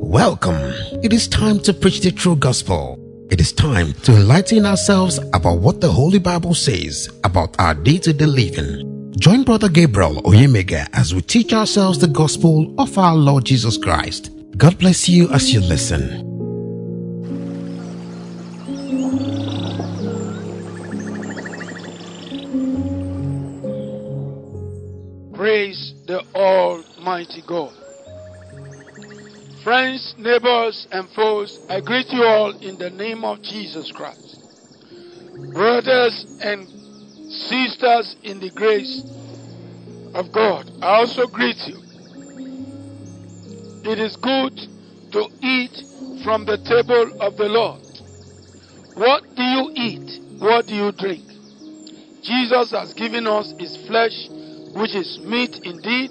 Welcome. It is time to preach the true gospel. It is time to enlighten ourselves about what the Holy Bible says about our day to day living. Join Brother Gabriel Oyemega as we teach ourselves the gospel of our Lord Jesus Christ. God bless you as you listen. The Almighty God. Friends, neighbors, and foes, I greet you all in the name of Jesus Christ. Brothers and sisters in the grace of God, I also greet you. It is good to eat from the table of the Lord. What do you eat? What do you drink? Jesus has given us his flesh, which is meat indeed,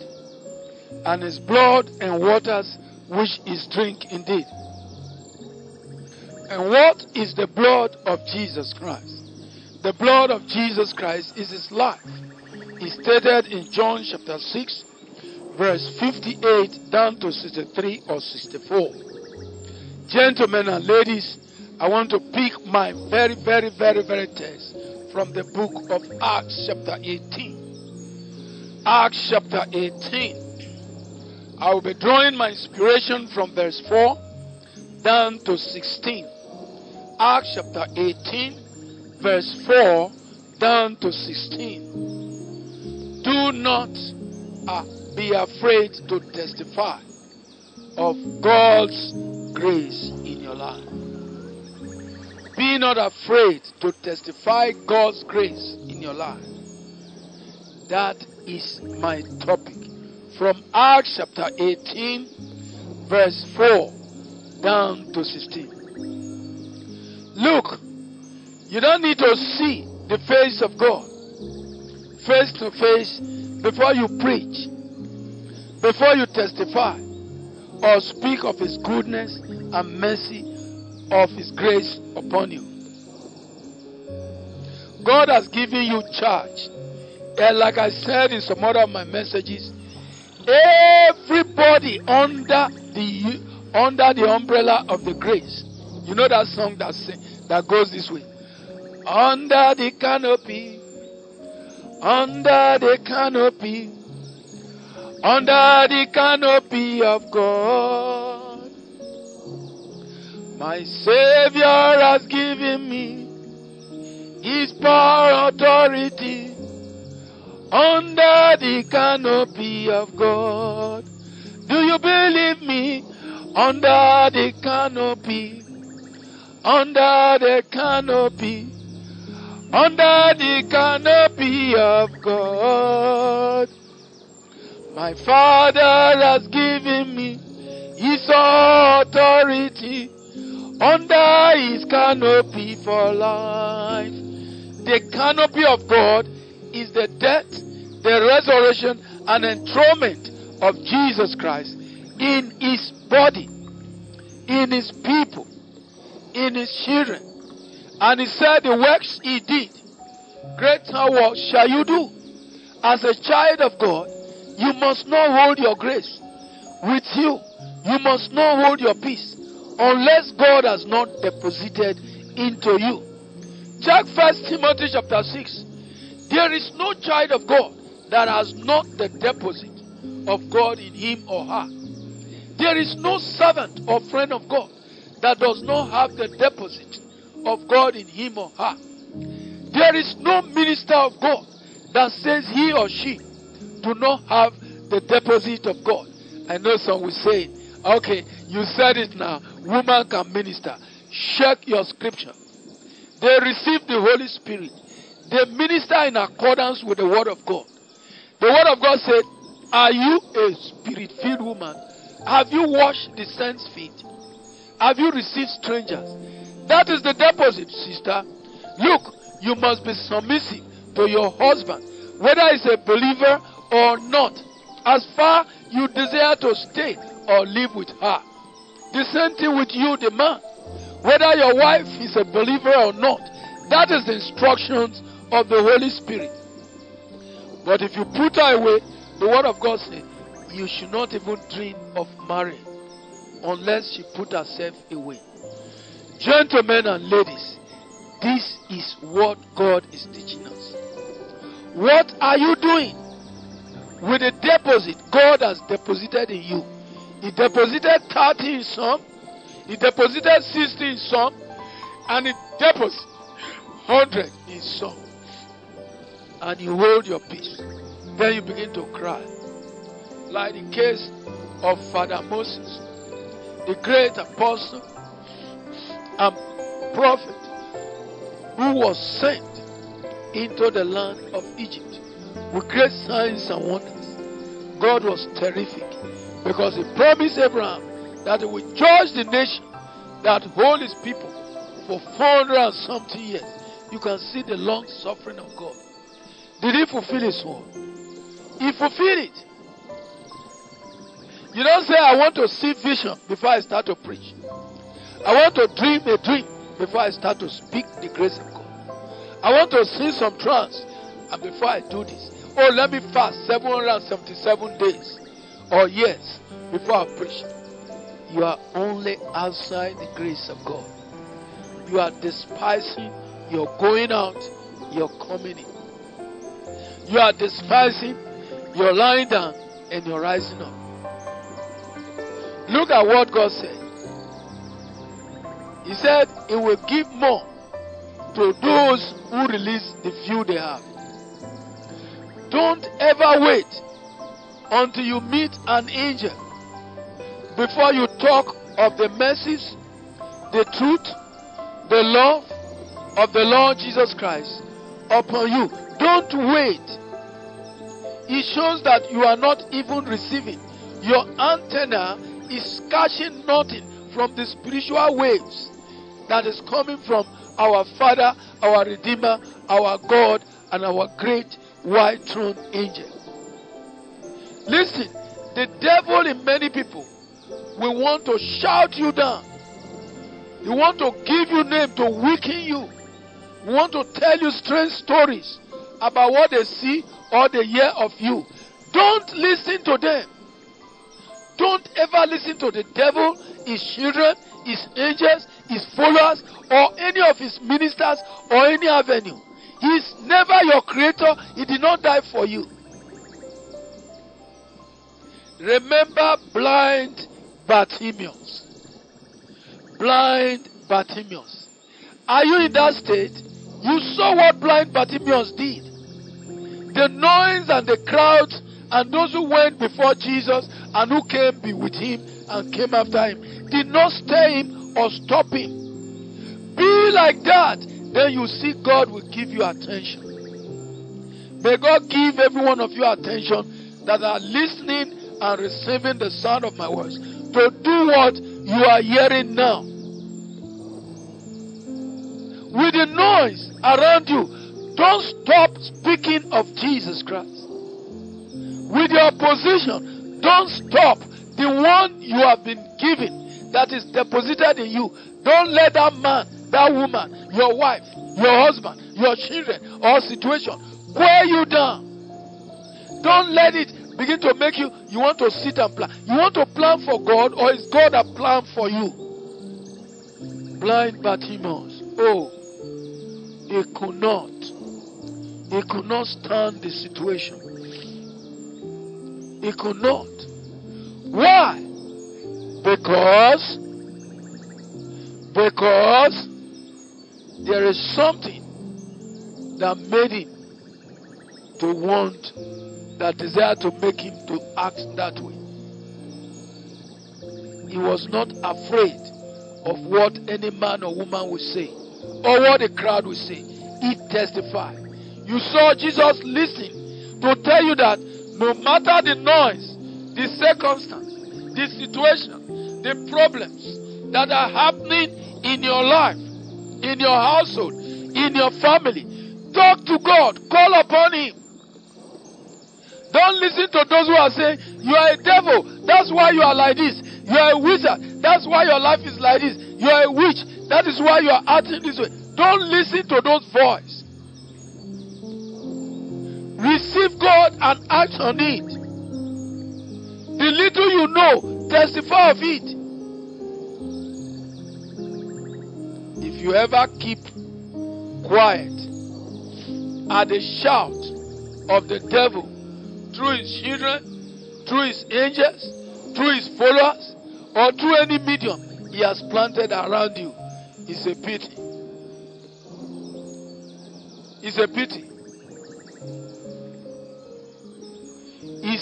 and his blood and waters, which is drink indeed. And what is the blood of Jesus Christ? The blood of Jesus Christ is his life. It's stated in John chapter 6, verse 58 down to 63 or 64. Gentlemen and ladies, I want to pick my very, very, very, very text from the book of Acts, chapter 18. Acts, chapter 18. I will be drawing my inspiration from verse 4 down to 16. Acts, chapter 18, verse 4 down to 16. Do not uh, be afraid to testify of God's grace in your life. Be not afraid to testify God's grace in your life. That is my topic from Acts chapter 18, verse 4 down to 16. Look, you don't need to see the face of God face to face before you preach, before you testify, or speak of His goodness and mercy of His grace upon you. God has given you charge. And like I said in some other of my messages, everybody under the under the umbrella of the grace. You know that song that that goes this way. Under the canopy, under the canopy, under the canopy of God. My Savior has given me His power authority under the canopy of God. Do you believe me? Under the canopy, under the canopy, under the canopy of God. My Father has given me His authority under His canopy for life. The canopy of God is the death, the resurrection, and enthronement of Jesus Christ in His body, in His people, in His children. And He said, The works He did, greater works shall you do. As a child of God, you must not hold your grace with you. You must not hold your peace unless God has not deposited into you. Check First Timothy chapter 6. There is no child of God that has not the deposit of God in him or her. There is no servant or friend of God that does not have the deposit of God in him or her. There is no minister of God that says he or she do not have the deposit of God. I know some will say, okay, you said it now. Woman can minister. Check your scripture. They receive the Holy Spirit. They minister in accordance with the word of God. The word of God said, Are you a spirit filled woman? Have you washed the saints' feet? Have you received strangers? That is the deposit, sister. Look, you must be submissive to your husband, whether he's a believer or not, as far you desire to stay or live with her. The same thing with you, the man. Whether your wife is a believer or not, that is the instructions of the Holy Spirit. But if you put her away, the word of God says you should not even dream of marrying unless she put herself away. Gentlemen and ladies, this is what God is teaching us. What are you doing with the deposit God has deposited in you? He deposited 30 in some, He deposited 60 in some, and He deposited 100 in some. And you hold your peace. Then you begin to cry. Like the case of Father Moses, the great apostle and prophet who was sent into the land of Egypt with great signs and wonders. God was terrific because he promised Abraham that he would judge the nation that hold his people for 400 and something years. You can see the long suffering of God. Did he fulfill his word? He fulfilled it. You don't say, I want to see vision before I start to preach. I want to dream a dream before I start to speak the grace of God. I want to see some trance and before I do this. Oh, let me fast 777 days or years before I preach. You are only outside the grace of God. You are despising your going out, your coming in. You are despising your lying down and your rising up. Look at what God said. He said, He will give more to those who release the few they have. Don't ever wait until you meet an angel before you talk of the mercies, the truth, the love of the Lord Jesus Christ upon you. Don't wait. It shows that you are not even receiving. Your antenna is catching nothing from the spiritual waves that is coming from our Father, our Redeemer, our God, and our great white throne angel. Listen, the devil in many people will want to shout you down. He want to give you name to weaken you. Want to tell you strange stories about what they see or they hear of you. Don't listen to them. Don't ever listen to the devil, his children, his angels, his followers, or any of his ministers or any avenue. He is never your creator. He did not die for you. Remember blind Bartimaeus. Blind Bartimaeus. Are you in that state? You saw what blind Bartimaeus did. The noise and the crowds and those who went before Jesus and who came be with him and came after him did not stay him or stop him. Be like that, then you see God will give you attention. May God give every one of you attention that are listening and receiving the sound of my words to do what you are hearing now. With the noise around you, don't stop speaking of Jesus Christ. With your position, don't stop the one you have been given that is deposited in you. Don't let that man, that woman, your wife, your husband, your children, or situation wear you down. Don't let it begin to make you you want to sit and plan. You want to plan for God, or is God a plan for you? Blind Bartimaeus. Oh, he could not. He could not stand the situation. He could not. Why? Because because there is something that made him to want that desire to make him to act that way. He was not afraid of what any man or woman would say or what the crowd would say. He testified. You saw Jesus listen to tell you that no matter the noise, the circumstance, the situation, the problems that are happening in your life, in your household, in your family, talk to God, call upon Him. Don't listen to those who are saying, You are a devil, that's why you are like this. You are a wizard, that's why your life is like this. You are a witch, that is why you are acting this way. Don't listen to those voices. Receive God and act on it. The little you know, testify of it. If you ever keep quiet at the shout of the devil through his children, through his angels, through his followers, or through any medium he has planted around you, it's a pity. It's a pity.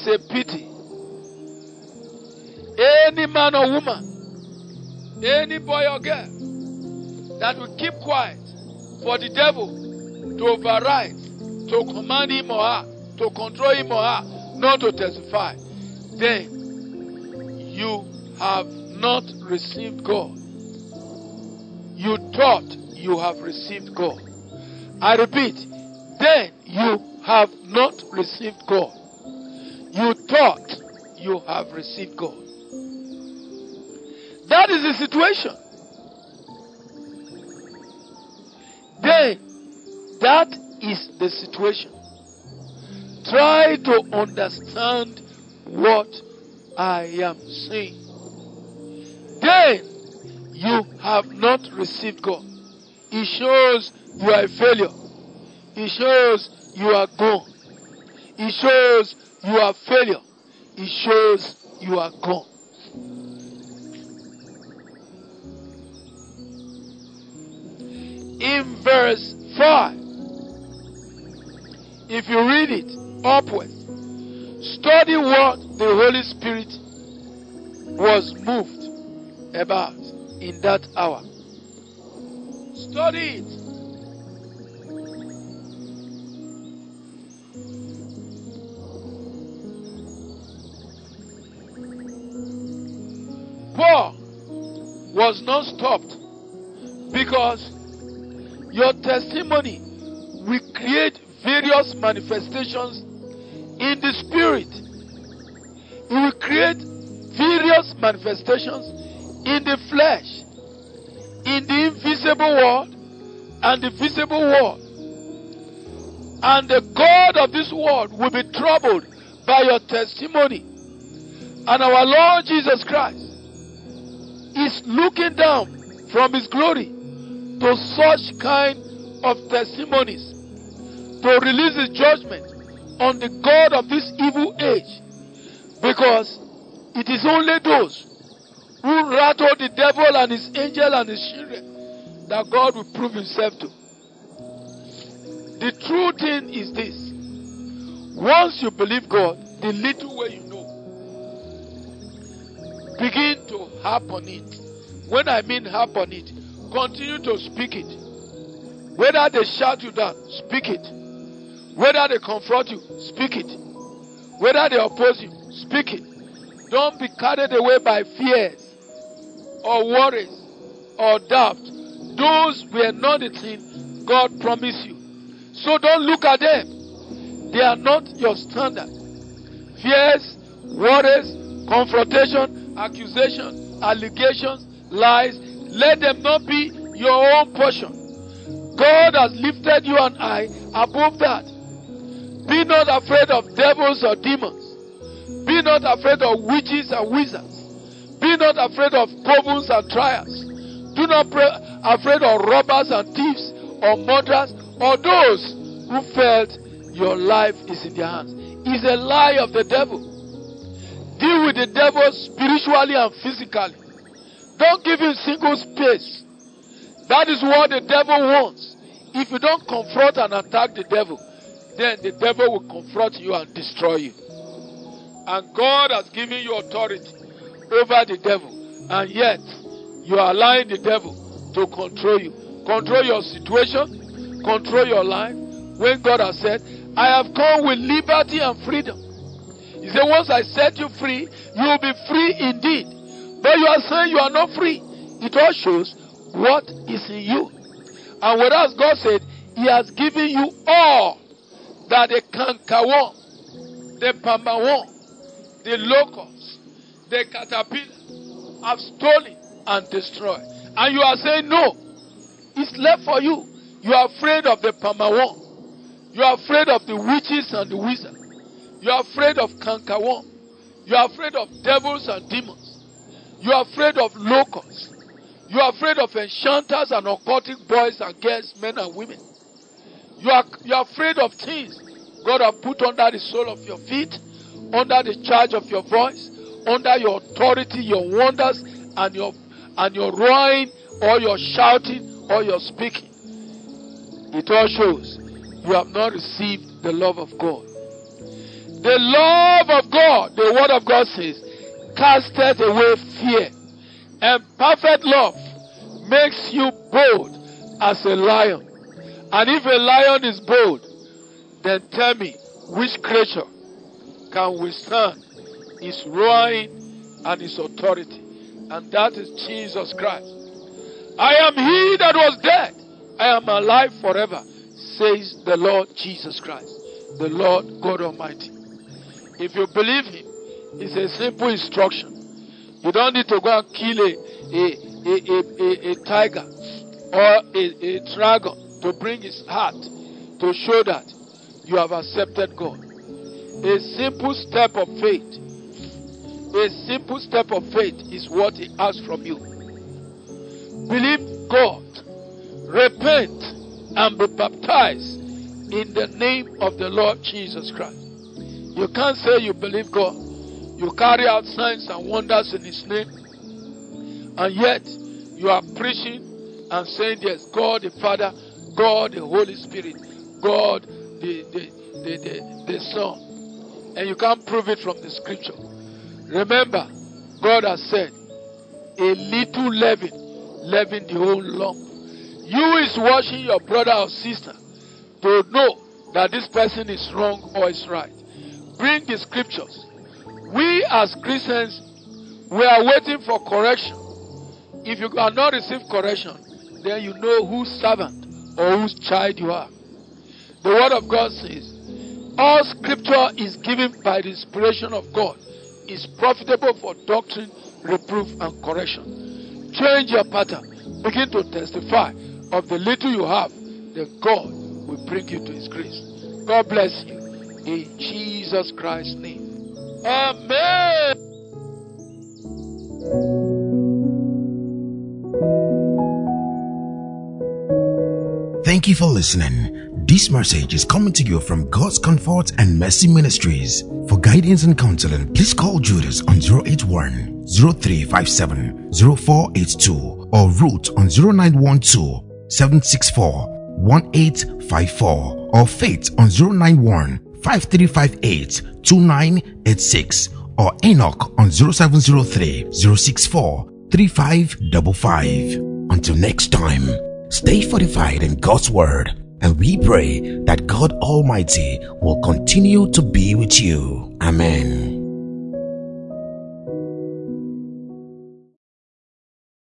It's a pity. Any man or woman, any boy or girl that will keep quiet for the devil to override, to command him or her, to control him or her, not to testify, then you have not received God. You thought you have received God. I repeat, then you have not received God. You thought you have received God. That is the situation. Then, that is the situation. Try to understand what I am saying. Then, you have not received God. It shows you are a failure. It shows you are gone. It shows you are failure. It shows you are gone. In verse 5, if you read it upwards, study what the Holy Spirit was moved about in that hour. Study it. Paul was not stopped because your testimony will create various manifestations in the spirit. It will create various manifestations in the flesh, in the invisible world and the visible world. And the God of this world will be troubled by your testimony. And our Lord Jesus Christ is looking down from his glory to such kind of testimonies to release his judgment on the God of this evil age because it is only those who rattle the devil and his angel and his children that God will prove himself to. The true thing is this once you believe God, the little way you know begin to harp on it. When I mean harp on it, continue to speak it. Whether they shout you down, speak it. Whether they confront you, speak it. Whether they oppose you, speak it. Don't be carried away by fears or worries or doubt. Those were not the thing God promised you. So don't look at them. They are not your standard. Fears, worries, confrontation, accusation, allegations, lies, let them not be your own portion. God has lifted you and I above that. Be not afraid of devils or demons. Be not afraid of witches and wizards. Be not afraid of problems and trials. Do not be afraid of robbers and thieves or murderers or those who felt your life is in their hands. It's a lie of the devil. Deal with the devil spiritually and physically. Don't give him single space. That is what the devil wants. If you don't confront and attack the devil, then the devil will confront you and destroy you. And God has given you authority over the devil. And yet, you are allowing the devil to control you. Control your situation, control your life. When God has said, I have come with liberty and freedom. He said, Once I set you free, you will be free indeed. But you are saying you are not free. It all shows what is in you. And whereas God said, He has given you all that the cankerworm, the palmerworm, the locust, the caterpillar have stolen and destroyed. And you are saying, No, it's left for you. You are afraid of the palmerworm. You are afraid of the witches and the wizards. You are afraid of cankerworm. You are afraid of devils and demons. You are afraid of locusts. You are afraid of enchanters and occultic boys and girls, men and women. You are, you are afraid of things God has put under the sole of your feet, under the charge of your voice, under your authority, your wonders, and your and your roaring or your shouting or your speaking. It all shows you have not received the love of God. The love of God, the word of God says, casteth away fear. And perfect love makes you bold as a lion. And if a lion is bold, then tell me which creature can withstand his roaring and his authority. And that is Jesus Christ. I am he that was dead. I am alive forever, says the Lord Jesus Christ, the Lord God Almighty. If you believe him, it's a simple instruction. You don't need to go and kill a, a, a, a, a, tiger or a, a dragon to bring his heart to show that you have accepted God. A simple step of faith, a simple step of faith is what He asks from you. Believe God, repent, and be baptized in the name of the Lord Jesus Christ. You can't say you believe God. You carry out signs and wonders in His name, and yet you are preaching and saying there's God the Father, God the Holy Spirit, God the, the, the, the, the Son and you can't prove it from the scripture. Remember, God has said, a little leaven, leaven the whole lump. You is watching your brother or sister to know that this person is wrong or is right. Bring the scriptures. We as Christians, we are waiting for correction. If you cannot receive correction, then you know whose servant or whose child you are. The word of God says, all scripture is given by the inspiration of God, is profitable for doctrine, reproof, and correction. Change your pattern. Begin to testify of the little you have, that God will bring you to His grace. God bless you. In Jesus Christ's name. Amen. Thank you for listening. This message is coming to you from God's Comfort and Mercy Ministries. For guidance and counseling, please call Judas on 081 0357 0482 or Ruth on 0912 764 1854 or Faith on 091 5358 2986 or Enoch on 0703 064 3555. Until next time, stay fortified in God's Word and we pray that God Almighty will continue to be with you. Amen.